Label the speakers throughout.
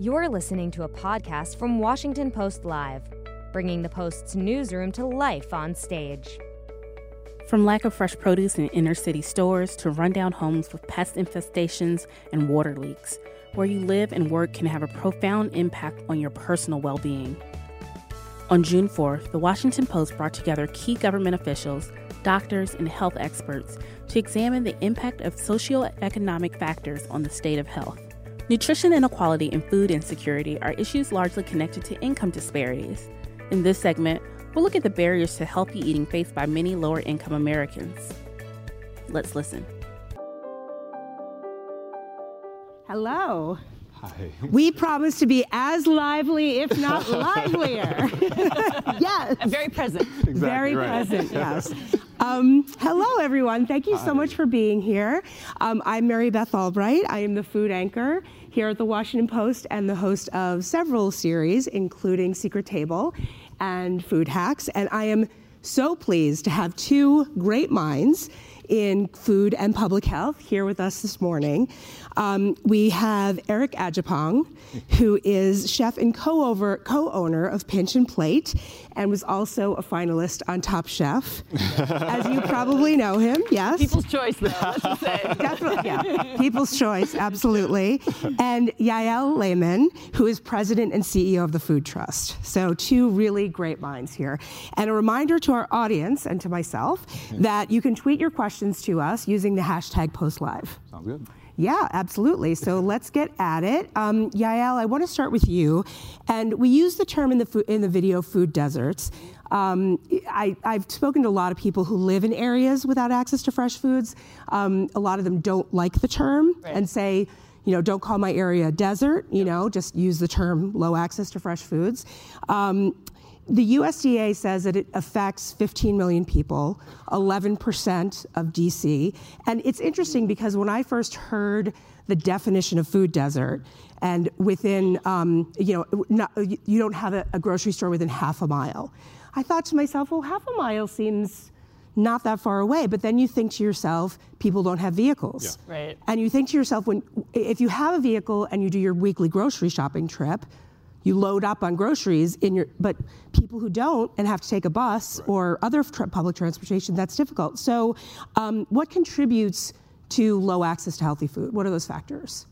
Speaker 1: You're listening to a podcast from Washington Post Live, bringing the Post's newsroom to life on stage.
Speaker 2: From lack of fresh produce in inner city stores to rundown homes with pest infestations and water leaks, where you live and work can have a profound impact on your personal well being. On June 4th, the Washington Post brought together key government officials, doctors, and health experts to examine the impact of socioeconomic factors on the state of health. Nutrition inequality and food insecurity are issues largely connected to income disparities. In this segment, we'll look at the barriers to healthy eating faced by many lower income Americans. Let's listen.
Speaker 3: Hello.
Speaker 4: Hi.
Speaker 3: We promise to be as lively, if not livelier. yes.
Speaker 5: Very present.
Speaker 4: Exactly
Speaker 3: Very
Speaker 4: right.
Speaker 3: present, yes. Um, hello, everyone. Thank you so much for being here. Um, I'm Mary Beth Albright. I am the food anchor here at the Washington Post and the host of several series, including Secret Table and Food Hacks. And I am so pleased to have two great minds in food and public health here with us this morning. Um, we have Eric Adjepong, who is chef and co-over, co-owner of Pinch and Plate, and was also a finalist on Top Chef. As you probably know him, yes.
Speaker 5: People's choice, though. Let's.
Speaker 3: Definitely, yeah. People's choice, absolutely. And Yael Lehmann, who is president and CEO of the Food Trust. So, two really great minds here. And a reminder to our audience and to myself that you can tweet your questions to us using the hashtag PostLive.
Speaker 4: Sounds good.
Speaker 3: Yeah, absolutely. So let's get at it. Um, Yael, I want to start with you. And we use the term in the, in the video food deserts. Um, I, I've spoken to a lot of people who live in areas without access to fresh foods. Um, a lot of them don't like the term and say, you know, don't call my area a desert, you know, just use the term low access to fresh foods. Um, the USDA says that it affects 15 million people, 11% of DC. And it's interesting because when I first heard the definition of food desert, and within, um, you know, not, you don't have a, a grocery store within half a mile, I thought to myself, well, half a mile seems not that far away. But then you think to yourself, people don't have vehicles.
Speaker 5: Yeah. Right.
Speaker 3: And you think to yourself, when if you have a vehicle and you do your weekly grocery shopping trip, you load up on groceries in your but people who don't and have to take a bus or other tra- public transportation that's difficult so um, what contributes to low access to healthy food what are those factors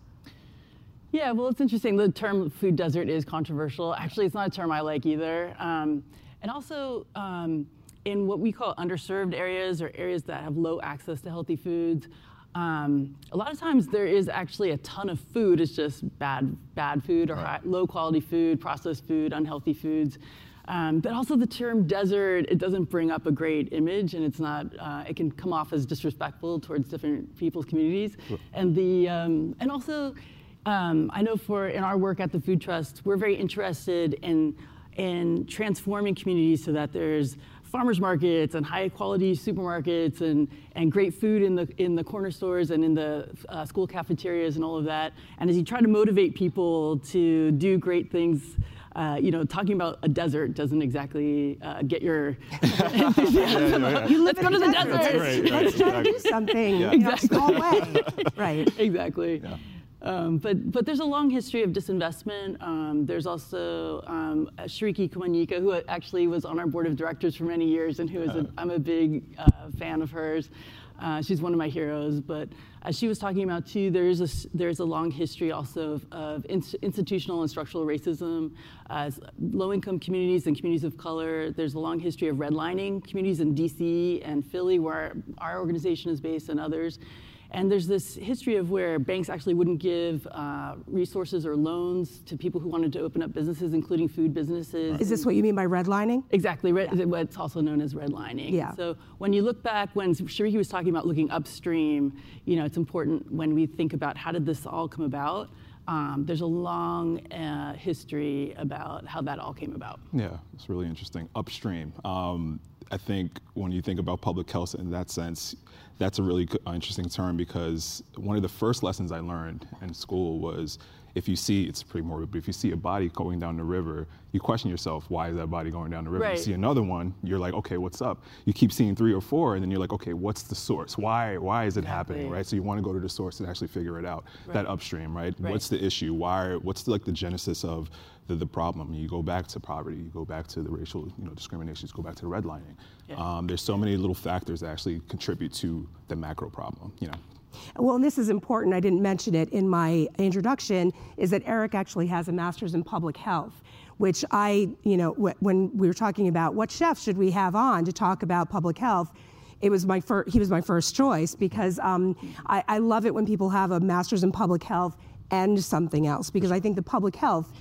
Speaker 5: Yeah, well, it's interesting. The term food desert is controversial. Actually, it's not a term I like either. Um, and also, um, in what we call underserved areas or areas that have low access to healthy foods, um, a lot of times there is actually a ton of food. It's just bad, bad food or low quality food, processed food, unhealthy foods. Um, but also the term desert, it doesn't bring up a great image, and it's not. Uh, it can come off as disrespectful towards different people's communities, and the um, and also, um, I know for in our work at the Food Trust, we're very interested in in transforming communities so that there's farmers markets and high quality supermarkets and, and great food in the in the corner stores and in the uh, school cafeterias and all of that. And as you try to motivate people to do great things. Uh, you know, talking about a desert doesn't exactly uh, get your enthusiasm up.
Speaker 3: you
Speaker 5: Let's
Speaker 3: live
Speaker 5: go
Speaker 3: in
Speaker 5: to the
Speaker 3: desert.
Speaker 5: desert.
Speaker 4: Right, right,
Speaker 3: let's try to do something
Speaker 4: Yeah.
Speaker 3: you know, small way right
Speaker 5: exactly. Um, but but there's a long history of disinvestment. Um, there's also um, Shiriki Kumanyika, who actually was on our board of directors for many years, and who is a, I'm a big uh, fan of hers. Uh, she's one of my heroes. But as she was talking about too, there is a s- there's a long history also of, of ins- institutional and structural racism. As low-income communities and communities of color, there's a long history of redlining communities in D.C. and Philly, where our organization is based, and others. And there's this history of where banks actually wouldn't give uh, resources or loans to people who wanted to open up businesses, including food businesses.
Speaker 3: is this what you mean by redlining
Speaker 5: Exactly, red, what's also known as redlining.
Speaker 3: Yeah.
Speaker 5: So when you look back, when Shiriki was talking about looking upstream, you know, it's important when we think about how did this all come about. Um, there's a long uh, history about how that all came about.
Speaker 4: Yeah, it's really interesting. Upstream. Um, I think when you think about public health in that sense, that's a really interesting term because one of the first lessons I learned in school was if you see, it's pretty morbid, but if you see a body going down the river, you question yourself, why is that body going down the river?
Speaker 5: Right.
Speaker 4: You see another one, you're like, okay, what's up? You keep seeing three or four, and then you're like, okay, what's the source? Why, why is it happening, right? So you want to go to the source and actually figure it out, that upstream, right?
Speaker 5: Right.
Speaker 4: What's the issue? Why, what's the, like the genesis of the, the problem? You go back to poverty, you go back to the racial, you know, discriminations, go back to the redlining.
Speaker 5: Yeah.
Speaker 4: Um, there's so many little factors that actually contribute to the macro problem, you know.
Speaker 3: Well, and this is important, I didn't mention it in my introduction, is that Eric actually has a master's in public health, which I, you know, wh- when we were talking about what chef should we have on to talk about public health, it was my fir- he was my first choice because um, I, I love it when people have a master's in public health and something else because I think the public health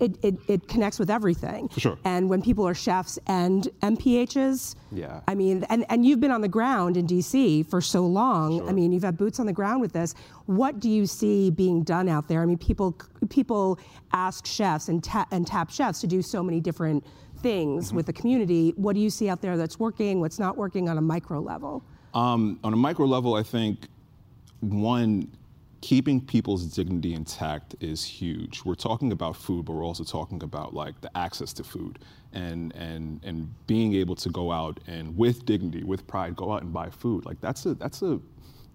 Speaker 3: it, it, it connects with everything.
Speaker 4: For sure.
Speaker 3: And when people are chefs and MPHs,
Speaker 4: Yeah.
Speaker 3: I mean, and, and you've been on the ground in DC for so long. I mean, you've had boots on the ground with this. What do you see being done out there? I mean, people people ask chefs and, ta- and tap chefs to do so many different things
Speaker 4: Mm-hmm.
Speaker 3: with the community. What do you see out there that's working? What's not working on a micro level?
Speaker 4: Um, on a micro level, I think one, keeping people's dignity intact is huge. We're talking about food, but we're also talking about like the access to food and and and being able to go out and with dignity, with pride, go out and buy food. Like that's a that's a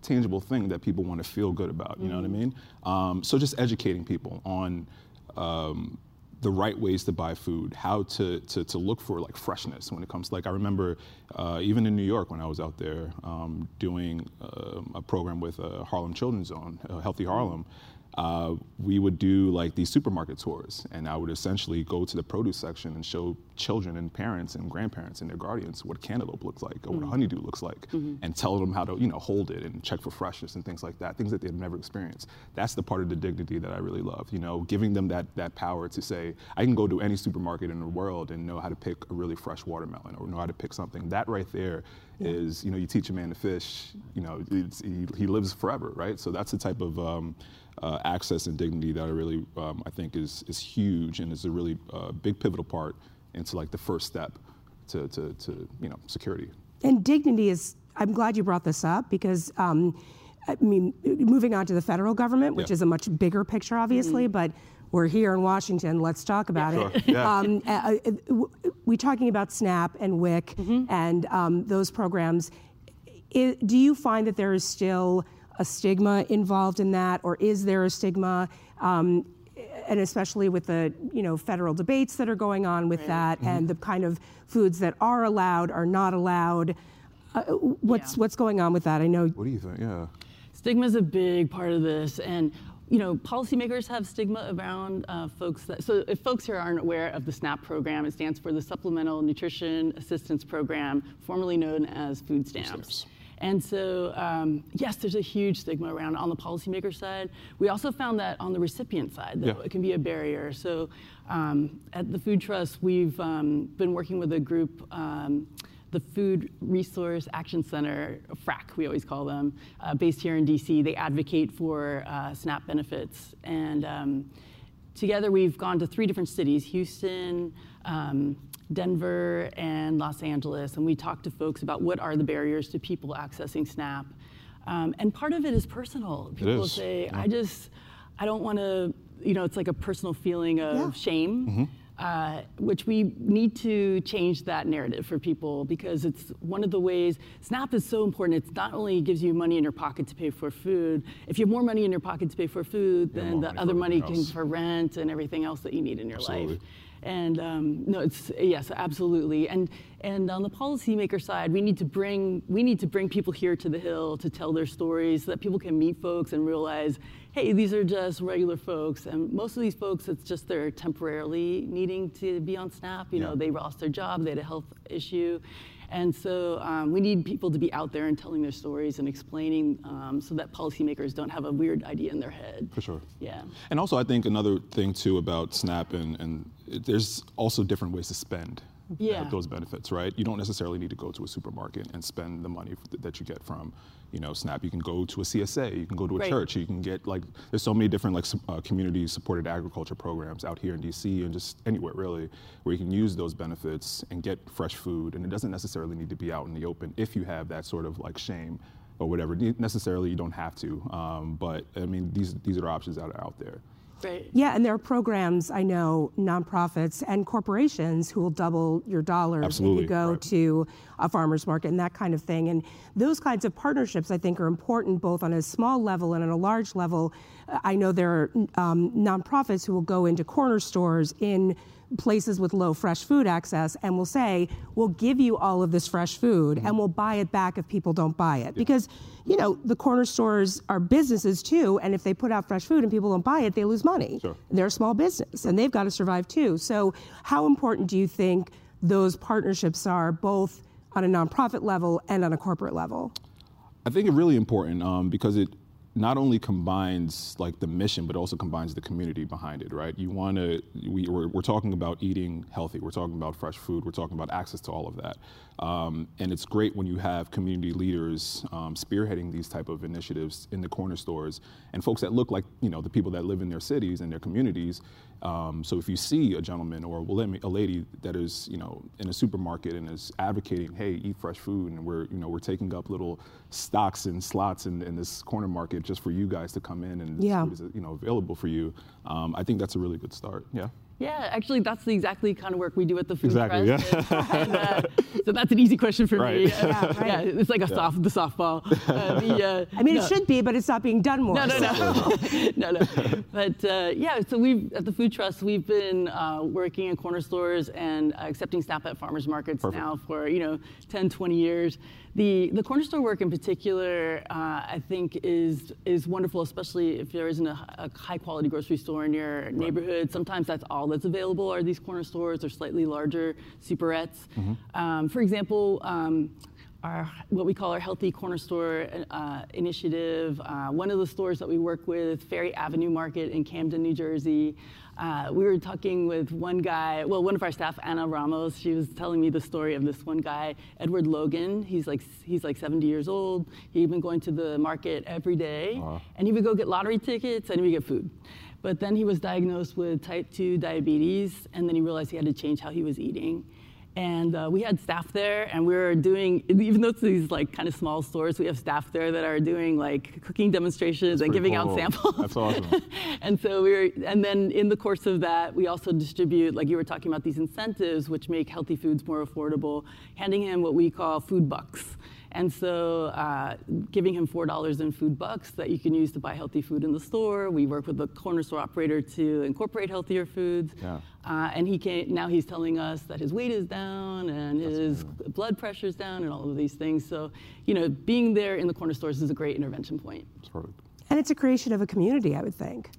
Speaker 4: tangible thing that people want to feel good about. You know what I mean? Um, so just educating people on. Um, the right ways to buy food, how to, to, to look for like freshness when it comes like I remember uh, even in New York when I was out there um, doing um a program with uh, Harlem Children's Zone, uh, Healthy Harlem. Uh, we would do like these supermarket tours, and I would essentially go to the produce section and show children and parents and grandparents and their guardians what cantaloupe looks like or what honeydew looks like, and tell them how to you know hold it and check for freshness and things like that, things that they've never experienced. That's the part of the dignity that I really love. You know, giving them that that power to say, I can go to any supermarket in the world and know how to pick a really fresh watermelon or know how to pick something. That right there is, you know, you teach a man to fish, you know, it's, he, he lives forever, right? So that's the type of um, uh, access and dignity that I really, um, I think is, is huge and is a really uh, big pivotal part into like the first step to, to, to, you know, security.
Speaker 3: And dignity is, I'm glad you brought this up because, um, I mean, moving on to the federal government, which
Speaker 4: Yeah.
Speaker 3: is a much bigger picture, obviously, but we're here in Washington. Let's talk about
Speaker 4: Sure,
Speaker 3: it.
Speaker 4: yeah.
Speaker 3: Um, uh, uh, we're talking about SNAP and WIC and um, those programs. I do you find that there is still a stigma involved in that, or is there a stigma? Um, and especially with the you know federal debates that are going on with that, and the kind of foods that are allowed are not allowed. Uh, what's
Speaker 5: Yeah.
Speaker 3: what's going on with that? I know.
Speaker 4: What do you think? Yeah.
Speaker 5: Stigma is a big part of this, and you know, policymakers have stigma around uh, folks that. So, if folks here aren't aware of the SNAP program, it stands for the Supplemental Nutrition Assistance Program, formerly known as food stamps.
Speaker 4: stamps.
Speaker 5: And so, um, yes, there's a huge stigma around on the policymaker side. We also found that on the recipient side, though,
Speaker 4: Yeah.
Speaker 5: it can be a barrier. So, um, at the Food Trust, we've um, been working with a group. The Food Resource Action Center, FRAC, we always call them, uh, based here in DC. They advocate for uh, SNAP benefits. And um, together we've gone to three different cities Houston, um, Denver, and Los Angeles. And we talked to folks about what are the barriers to people accessing SNAP. Um, and part of it is personal. People will
Speaker 4: is,
Speaker 5: say,
Speaker 4: yeah.
Speaker 5: I just, I don't want to, you know, it's like a personal feeling of
Speaker 3: Yeah.
Speaker 5: shame.
Speaker 4: Mm-hmm.
Speaker 5: Uh, which we need to change that narrative for people because it's one of the ways SNAP is so important. It not only gives you money in your pocket to pay for food. If you have more money in your pocket to pay for food, then the
Speaker 4: money
Speaker 5: other money can
Speaker 4: else.
Speaker 5: for rent and everything else that you need in your
Speaker 4: Absolutely.
Speaker 5: life. And um, no, it's yes, absolutely. And and on the policymaker side, we need to bring we need to bring people here to the Hill to tell their stories so that people can meet folks and realize, hey, these are just regular folks. And most of these folks, it's just they're temporarily needing to be on SNAP. You know, they lost their job, they had a health issue. And so um, we need people to be out there and telling their stories and explaining um, so that policymakers don't have a weird idea in their head.
Speaker 4: For sure.
Speaker 5: Yeah.
Speaker 4: And also, I think another thing too about SNAP and, and there's also different ways to spend
Speaker 5: Yeah.
Speaker 4: those benefits, right? You don't necessarily need to go to a supermarket and spend the money that you get from, you know, SNAP. You can go to a CSA, you can go to a
Speaker 5: Right.
Speaker 4: church, you can get like there's so many different like uh, community-supported agriculture programs out here in DC and just anywhere really where you can use those benefits and get fresh food. And it doesn't necessarily need to be out in the open if you have that sort of like shame or whatever. Ne- Necessarily, you don't have to. Um, but I mean, these these are options that are out there.
Speaker 5: Right.
Speaker 3: Yeah, and there are programs I know, nonprofits and corporations who will double your dollars
Speaker 4: Absolutely,
Speaker 3: if you go
Speaker 4: right.
Speaker 3: to a farmers market and that kind of thing. And those kinds of partnerships, I think, are important both on a small level and on a large level. I know there are um, nonprofits who will go into corner stores in places with low fresh food access and will say, we'll give you all of this fresh food
Speaker 4: Mm-hmm.
Speaker 3: and we'll buy it back if people don't buy it. Because, you know, the corner stores are businesses too, and if they put out fresh food and people don't buy it, they lose money.
Speaker 4: Sure.
Speaker 3: They're a small business and they've got to survive too. So, how important do you think those partnerships are both on a nonprofit level and on a corporate level?
Speaker 4: I think it's really important um, because it not only combines like the mission, but also combines the community behind it, right? You want to, we, we're, we're talking about eating healthy, we're talking about fresh food, we're talking about access to all of that. Um, and it's great when you have community leaders um, spearheading these type of initiatives in the corner stores and folks that look like, you know, the people that live in their cities and their communities. Um, so if you see a gentleman or a lady- that is, you know, in a supermarket and is advocating, hey, eat fresh food, and we're, you know, we're taking up little stocks and slots in, in this corner market just for you guys to come in and this
Speaker 3: Yeah.
Speaker 4: food is, you know, available for you. Um, I think that's a really good start. Yeah.
Speaker 5: Yeah, actually, that's the exactly kind of work we do at the Food
Speaker 4: Exactly,
Speaker 5: Trust. And, uh, so that's an easy question for me.
Speaker 4: Right.
Speaker 5: Uh,
Speaker 3: Yeah, right.
Speaker 5: yeah, it's like a soft, the softball. Uh, the, uh,
Speaker 3: I mean,
Speaker 5: no.
Speaker 3: it should be, but it's not being done more.
Speaker 5: No, no, no, no, no. But uh, yeah, so we've at the Food Trust we've been uh, working in corner stores and uh, accepting staff at farmers markets
Speaker 4: Perfect.
Speaker 5: now for you know 10, 20 years. The the corner store work in particular, uh, I think, is is wonderful, especially if there isn't a, a high quality grocery store in your neighborhood. Sometimes that's all that's available are these corner stores or slightly larger superettes. Um, for example. Um, our what we call our healthy corner store uh, initiative. Uh, one of the stores that we work with, Ferry Avenue Market in Camden, New Jersey. Uh, we were talking with one guy, well, one of our staff, Anna Ramos. She was telling me the story of this one guy, Edward Logan. He's like he's like 70 years old. He'd been going to the market every day, and he would go get lottery tickets and he would get food. But then he was diagnosed with type 2 diabetes, and then he realized he had to change how he was eating. And uh, we had staff there, and we were doing, even though it's these like kind of small stores, we have staff there that are doing like cooking demonstrations and giving
Speaker 4: cool.
Speaker 5: out samples.
Speaker 4: That's awesome.
Speaker 5: and so we were, and then in the course of that, we also distribute, like you were talking about, these incentives which make healthy foods more affordable, handing him what we call food bucks. And so, uh, giving him four dollars in food bucks that you can use to buy healthy food in the store. We work with the corner store operator to incorporate healthier foods.
Speaker 4: Yeah.
Speaker 5: Uh, and he can now he's telling us that his weight is down and his blood pressure is down and all of these things. So, you know, being there in the corner stores is a great intervention point.
Speaker 4: Perfect.
Speaker 3: And it's a creation of a community, I would think.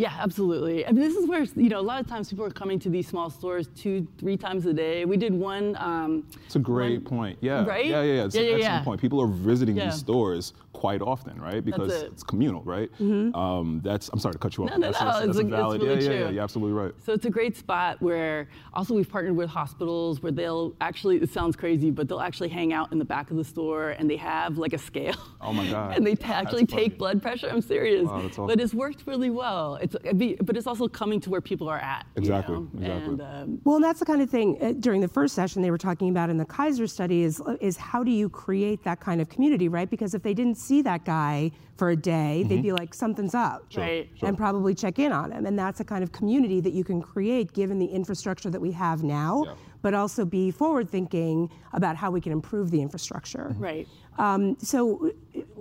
Speaker 5: Yeah, absolutely. I mean, this is where you know a lot of times people are coming to these small stores two, three times a day. We did one. Um,
Speaker 4: It's a great
Speaker 5: one-
Speaker 4: point. Yeah.
Speaker 5: Right?
Speaker 4: Yeah, yeah, yeah. It's
Speaker 5: Yeah,
Speaker 4: an
Speaker 5: yeah,
Speaker 4: excellent
Speaker 5: yeah.
Speaker 4: point. People are visiting these stores quite often, right? Because
Speaker 5: it.
Speaker 4: it's communal, right? Um, that's. I'm sorry to cut you off.
Speaker 5: No, no,
Speaker 4: that's,
Speaker 5: no,
Speaker 4: That's,
Speaker 5: it's
Speaker 4: that's
Speaker 5: a-
Speaker 4: a
Speaker 5: it's
Speaker 4: valid.
Speaker 5: really
Speaker 4: yeah, yeah, yeah. You're absolutely right.
Speaker 5: So it's a great spot where also we've partnered with hospitals where they'll actually, it sounds crazy, but they'll actually hang out in the back of the store and they have like a scale.
Speaker 4: Oh my God.
Speaker 5: and they t-
Speaker 4: That's
Speaker 5: actually
Speaker 4: funny.
Speaker 5: take blood pressure. I'm serious.
Speaker 4: Wow, that's awesome.
Speaker 5: But it's worked really well. It's, it'd be- but it's also coming to where people are at. you
Speaker 4: Exactly,
Speaker 5: know?
Speaker 4: exactly.
Speaker 5: And, um,
Speaker 3: Well, and that's the kind of thing uh, during the first session they were talking about in the Kaiser study is, is how do you create that kind of community, right? Because if they didn't see that guy for a day, they'd be like, something's up.
Speaker 5: Right.
Speaker 4: Mm-hmm. Sure.
Speaker 3: And probably check in on him. And that's a kind of community that you can create given the infrastructure that we have now,
Speaker 4: Yeah.
Speaker 3: but also be forward thinking about how we can improve the infrastructure.
Speaker 5: right.
Speaker 3: Um, so,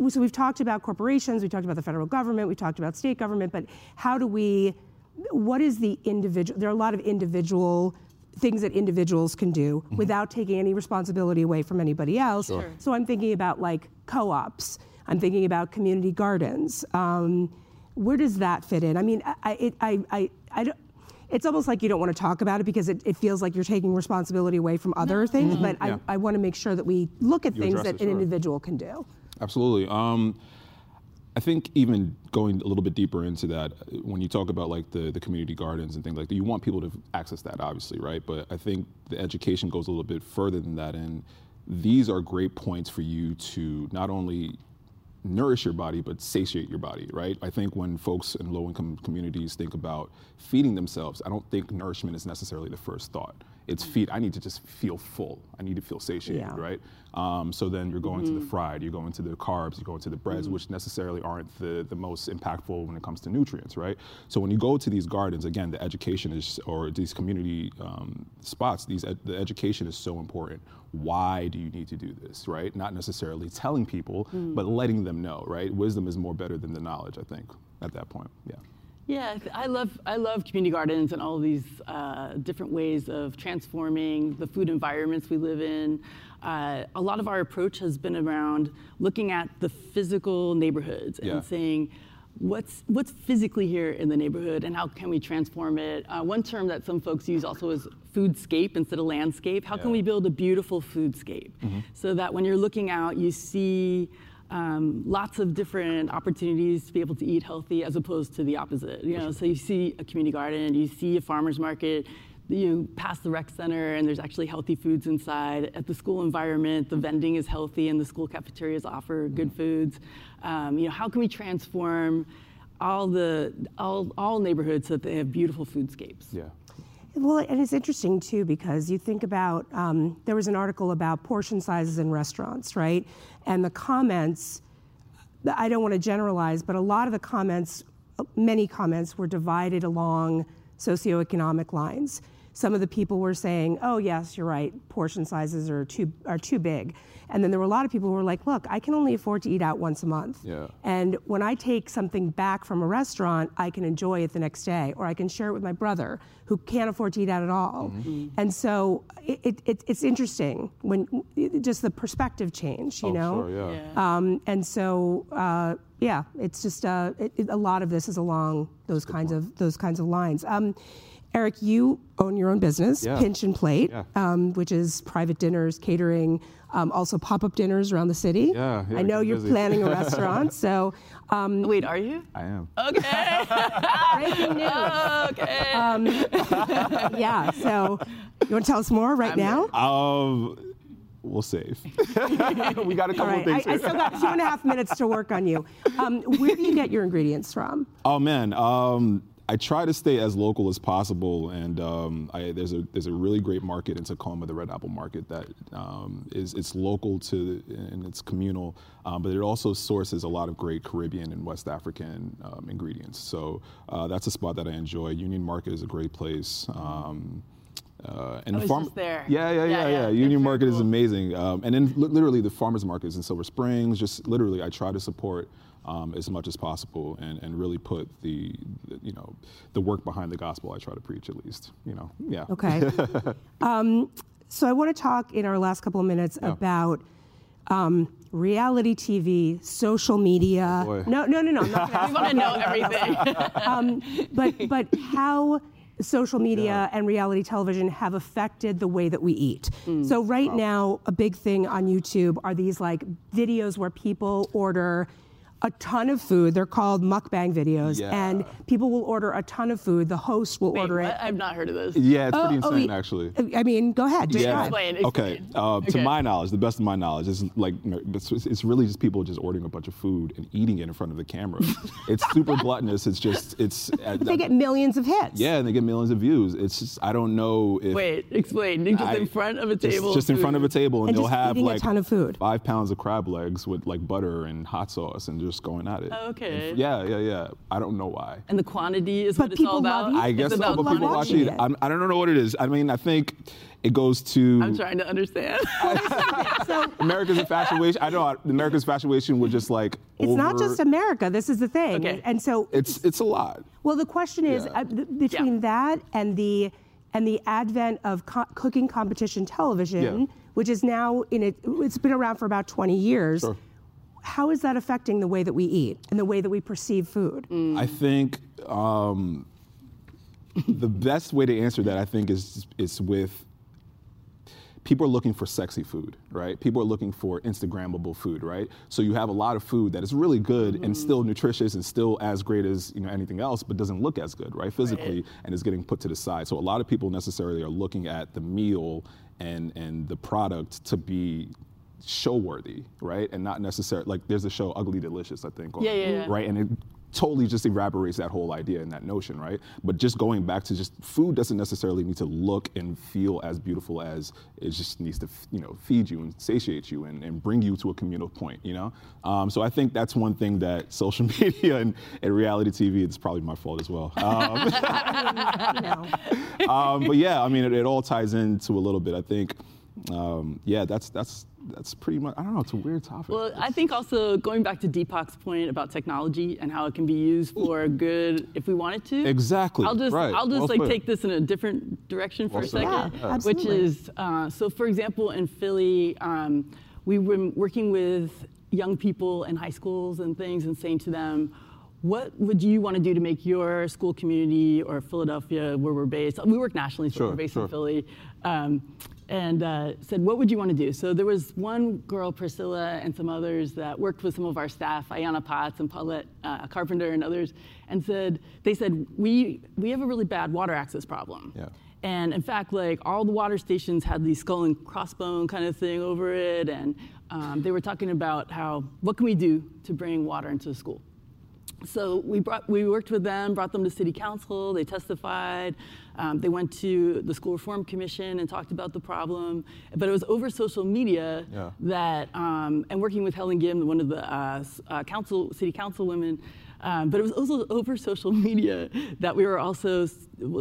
Speaker 3: so we've talked about corporations, we talked about the federal government, we talked about state government, but how do we? What is the individual? There are a lot of individual things that individuals can do without taking any responsibility away from anybody else.
Speaker 5: Sure.
Speaker 3: So I'm thinking about like co-ops. I'm thinking about community gardens. Um, where does that fit in? I mean, I, it, I, I, I don't. It's almost like you don't want to talk about it because it, it feels like you're taking responsibility away from other things. But
Speaker 4: Yeah.
Speaker 3: I, I want to make sure that we look at
Speaker 4: You
Speaker 3: things that
Speaker 4: it,
Speaker 3: an
Speaker 4: sure.
Speaker 3: individual can do.
Speaker 4: Absolutely. Um, I think even going a little bit deeper into that, when you talk about like the, the community gardens and things like that, you want people to access that, obviously, right? But I think the education goes a little bit further than that, and these are great points for you to not only nourish your body but satiate your body right? I think when folks in low income communities think about feeding themselves i don't think nourishment is necessarily the first thought It's feed. I need to just feel full. I need to feel satiated,
Speaker 3: Yeah.
Speaker 4: right? Um, so then you're going to the fried, you're going to the carbs, you're going to the breads, which necessarily aren't the, the most impactful when it comes to nutrients, right? So when you go to these gardens, again, the education is, or these community um, spots, these ed- the education is so important. Why do you need to do this, right? Not necessarily telling people, but letting them know, right? Wisdom is more better than the knowledge, I think, at that point. Yeah.
Speaker 5: Yeah, I love I love community gardens and all these uh, different ways of transforming the food environments we live in. Uh, a lot of our approach has been around looking at the physical neighborhoods
Speaker 4: Yeah.
Speaker 5: and saying. What's, what's physically here in the neighborhood and how can we transform it? Uh, one term that some folks use also is foodscape instead of landscape. How can we build a beautiful foodscape so that when you're looking out, you see um, lots of different opportunities to be able to eat healthy as opposed to the opposite. You know, so you see a community garden, you see a farmer's market, you pass the rec center and there's actually healthy foods inside. At the school environment, the vending is healthy and the school cafeterias offer good foods. Um, you know, how can we transform all the all, all neighborhoods so that they have beautiful foodscapes?
Speaker 4: Yeah.
Speaker 3: Well, and it's interesting too because you think about um, there was an article about portion sizes in restaurants, right? And the comments, I don't want to generalize, but a lot of the comments, many comments were divided along socioeconomic lines. Some of the people were saying, "Oh, yes, you're right. Portion sizes are too are too big," and then there were a lot of people who were like, "Look, I can only afford to eat out once a month,
Speaker 4: Yeah.
Speaker 3: and when I take something back from a restaurant, I can enjoy it the next day, or I can share it with my brother who can't afford to eat out at all.
Speaker 4: Mm-hmm.
Speaker 3: And so it, it, it, it's interesting when just the perspective change, you
Speaker 4: oh,
Speaker 3: know.
Speaker 4: sure, yeah.
Speaker 5: Yeah.
Speaker 3: Um, and so uh, yeah, it's just uh, it, it- a lot of this is along those kinds of those kinds of lines. Um, Eric, you own your own business,
Speaker 4: Yeah.
Speaker 3: Pinch and Plate,
Speaker 4: Yeah.
Speaker 3: um, which is private dinners, catering, um, also pop-up dinners around the city.
Speaker 4: Yeah, yeah,
Speaker 3: I know you're
Speaker 4: busy.
Speaker 3: planning a restaurant, so um,
Speaker 5: Wait, are you?
Speaker 4: I am.
Speaker 5: Okay.
Speaker 3: breaking news.
Speaker 5: okay.
Speaker 3: Um, yeah. So, you want to tell us more right now?
Speaker 4: Um, we'll save. we got a couple
Speaker 3: All right.
Speaker 4: of things
Speaker 3: I, I still got two and a half minutes to work on you. Um, where do you get your ingredients from?
Speaker 4: Oh man, um, I try to stay as local as possible, and um, I, there's a there's a really great market in Takoma, the Red Apple Market, that um, is it's local to and it's communal, um, but it also sources a lot of great Caribbean and West African um, ingredients. So uh, that's a spot that I enjoy. Union Market is a great place. Um, uh, and
Speaker 5: I
Speaker 4: the farm-
Speaker 5: just there.
Speaker 4: Yeah, yeah, yeah,
Speaker 5: Yeah,
Speaker 4: yeah.
Speaker 5: yeah.
Speaker 4: Union
Speaker 5: very
Speaker 4: Market is amazing. Um, and then li- literally the farmers markets in Silver Springs, just literally I try to support um, as much as possible and, and really put the, the, you know, the work behind the gospel I try to preach at least, you know, yeah.
Speaker 3: Okay. um, so I want to talk in our last couple of minutes about um, reality TV, social media.
Speaker 4: Oh,
Speaker 3: no, no, no, no. I'm not gonna
Speaker 5: We want to know everything.
Speaker 3: um, but but how social media and reality television have affected the way that we eat.
Speaker 5: Mm.
Speaker 3: So right now, a big thing on YouTube are these like videos where people order a ton of food. They're called mukbang videos,
Speaker 4: Yeah.
Speaker 3: and people will order a ton of food. The host will
Speaker 5: Wait,
Speaker 3: order it.
Speaker 5: I've not heard of this.
Speaker 4: Yeah, it's pretty
Speaker 3: Oh, oh,
Speaker 4: insane
Speaker 3: y-
Speaker 4: actually.
Speaker 3: I mean, go ahead. describe.
Speaker 5: Explain,
Speaker 4: Okay.
Speaker 5: explain.
Speaker 4: Uh, To my knowledge, the best of my knowledge, is like it's, it's really just people just ordering a bunch of food and eating it in front of the camera. it's super gluttonous. It's just it's.
Speaker 3: They get millions of hits.
Speaker 4: yeah, and they get millions of views. It's just I don't know if
Speaker 5: Wait, explain. Just
Speaker 4: I-
Speaker 5: in front of a table.
Speaker 4: Just, in front of a table, and,
Speaker 3: And
Speaker 4: they'll have
Speaker 3: eating a
Speaker 4: like
Speaker 3: ton of food.
Speaker 4: five pounds of crab legs with like butter and hot sauce, and just going at it.
Speaker 5: Okay.
Speaker 4: And- yeah, yeah, yeah. I don't know why.
Speaker 5: And the quantity is
Speaker 3: But
Speaker 5: what it's all
Speaker 3: people love
Speaker 5: about.
Speaker 3: eating.
Speaker 4: I
Speaker 5: It's
Speaker 4: guess so,
Speaker 5: about
Speaker 4: but people watch
Speaker 3: watching
Speaker 4: it.
Speaker 3: it.
Speaker 4: I'm, I don't know what it is. I mean, I think it goes to
Speaker 5: I'm trying to understand.
Speaker 3: So
Speaker 4: America's infatuation. I know America's infatuation with just like
Speaker 3: it's not just America. This is the thing.
Speaker 5: Okay.
Speaker 3: And so
Speaker 4: It's it's a lot.
Speaker 3: Well, the question is
Speaker 4: Yeah.
Speaker 3: uh, between
Speaker 5: Yeah.
Speaker 3: that and the and the advent of co- cooking competition television,
Speaker 4: Yeah.
Speaker 3: which is now in it, it's been around for about 20 years.
Speaker 4: Sure.
Speaker 3: How is that affecting the way that we eat and the way that we perceive food?
Speaker 4: I think um, the best way to answer that, I think, is is with people are looking for sexy food, right? People are looking for Instagrammable food, right? So you have a lot of food that is really good and still nutritious and still as great as you know anything else, but doesn't look as good, right? Physically, and is getting put to the side. So a lot of people necessarily are looking at the meal and and the product to be show worthy, right? And not necessarily like there's a show Ugly Delicious, I think. on-
Speaker 5: Yeah, yeah, yeah.
Speaker 4: Right, and it totally just evaporates that whole idea and that notion, right? But just going back to just food doesn't necessarily need to look and feel as beautiful as it just needs to, you know, feed you and satiate you and, and bring you to a communal point, you know? Um, so I think that's one thing that social media and, and reality TV, it's probably my fault as well. Um, um, but yeah, I mean, it, it, all ties into a little bit. I think, um, yeah, that's, that's, that's pretty much, I don't know, it's a weird topic.
Speaker 5: Well, I think also going back to Deepak's point about technology and how it can be used for good if we wanted to.
Speaker 4: Exactly.
Speaker 5: I'll just,
Speaker 4: right.
Speaker 5: I'll just
Speaker 4: well
Speaker 5: like
Speaker 4: put.
Speaker 5: take this in a different direction for
Speaker 4: Well
Speaker 5: a second.
Speaker 3: Yeah,
Speaker 5: Which is, uh, so for example, in Philly, um, we were working with young people in high schools and things and saying to them, what would you want to do to make your school community or Philadelphia, where we're based? We work nationally, so
Speaker 4: Sure,
Speaker 5: we're based
Speaker 4: sure.
Speaker 5: in Philly. Um, and uh, said, what would you want to do? So there was one girl, Priscilla, and some others that worked with some of our staff, Ayana Potts and Paulette uh, Carpenter and others, and said, they said, we, we have a really bad water access problem.
Speaker 4: Yeah.
Speaker 5: And in fact, like all the water stations had these skull and crossbone kind of thing over it, and um, they were talking about how what can we do to bring water into the school. So we brought, we worked with them, brought them to city council. They testified. Um, they went to the school reform commission and talked about the problem. But it was over social media
Speaker 4: Yeah.
Speaker 5: that, um, and working with Helen Gym, one of the uh, uh, council, city council women. Um, but it was also over social media that we were also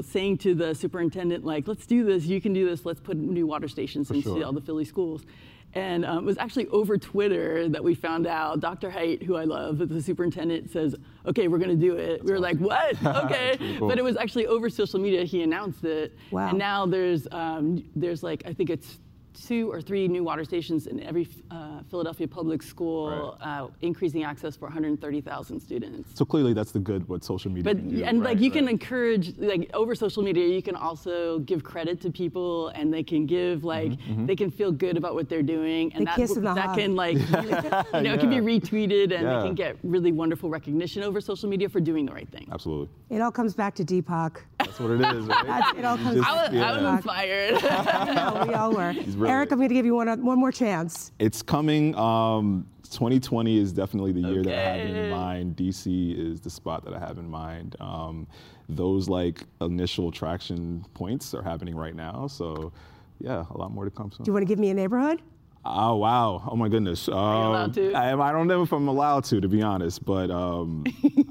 Speaker 5: saying to the superintendent, like, let's do this. You can do this. Let's put new water stations into
Speaker 4: sure.
Speaker 5: all the Philly schools. And um, it was actually over Twitter that we found out Dr. Hite, who I love, the superintendent, says, okay, we're going to do it. we were like, what? Okay.
Speaker 4: cool.
Speaker 5: But it was actually over social media. He announced it.
Speaker 3: Wow.
Speaker 5: And now there's, um, there's like, I think it's two or three new water stations in every uh, Philadelphia public school, uh, increasing access for 130,000 students.
Speaker 4: So clearly, that's the good what social media.
Speaker 5: But
Speaker 4: can do,
Speaker 5: and like
Speaker 4: right,
Speaker 5: you can encourage like over social media, you can also give credit to people, and they can give like
Speaker 4: Mm-hmm,
Speaker 5: they can feel good about what they're doing, and
Speaker 3: The
Speaker 5: that
Speaker 3: kiss and the
Speaker 5: that can like you know it can be retweeted, and
Speaker 4: Yeah.
Speaker 5: they can get really wonderful recognition over social media for doing the right thing.
Speaker 4: Absolutely.
Speaker 3: It all comes back to Deepak.
Speaker 4: That's what it is, right?
Speaker 3: It all comes
Speaker 4: Just-
Speaker 5: I was,
Speaker 3: to
Speaker 5: I was inspired.
Speaker 3: I know, we all were.
Speaker 4: Brilliant.
Speaker 3: Eric, I'm going to give you one, one more chance.
Speaker 4: It's coming. Um, 2020 is definitely the year that I have in mind. DC is the spot that I have in mind. Um, those like initial traction points are happening right now. So, yeah, a lot more to come soon.
Speaker 3: Do you want to give me a neighborhood?
Speaker 4: Oh wow! Oh my goodness! Um,
Speaker 5: allowed to?
Speaker 4: I, I don't know if I'm allowed to, to be honest, but um,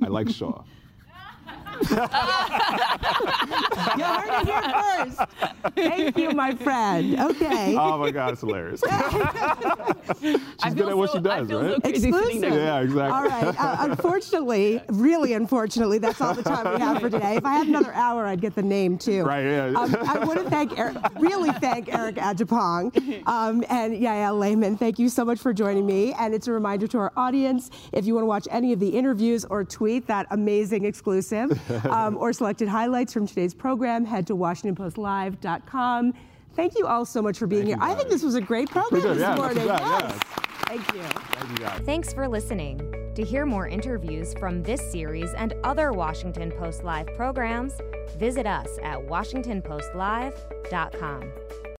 Speaker 4: I like Shaw.
Speaker 3: You heard it here first. Thank you, my friend. Okay.
Speaker 4: Oh my God, it's hilarious. She's good
Speaker 5: feel
Speaker 4: at what
Speaker 5: so,
Speaker 4: she
Speaker 5: I
Speaker 4: does,
Speaker 5: feel
Speaker 4: right?
Speaker 5: so
Speaker 3: Exclusive.
Speaker 5: next
Speaker 4: yeah, exactly.
Speaker 3: All right. Uh, unfortunately, really unfortunately, that's all the time we have for today. If I had another hour, I'd get the name too.
Speaker 4: Right, yeah.
Speaker 3: Um, I want to thank Eric, really thank Eric Adjepong um, and Yael Lehmann. Thank you so much for joining me. And it's a reminder to our audience if you want to watch any of the interviews or tweet that amazing exclusive um, or selected highlights from today's program, head to WashingtonPostLive.com. Thank you all so much for being
Speaker 4: Thank
Speaker 3: here. I think this was a great program
Speaker 4: good,
Speaker 3: this
Speaker 4: yeah,
Speaker 3: morning.
Speaker 4: bad,
Speaker 3: yes.
Speaker 4: yeah.
Speaker 3: Thank you.
Speaker 4: Thank you guys.
Speaker 1: Thanks for listening. To hear more interviews from this series and other Washington Post Live programs, visit us at WashingtonPostLive.com.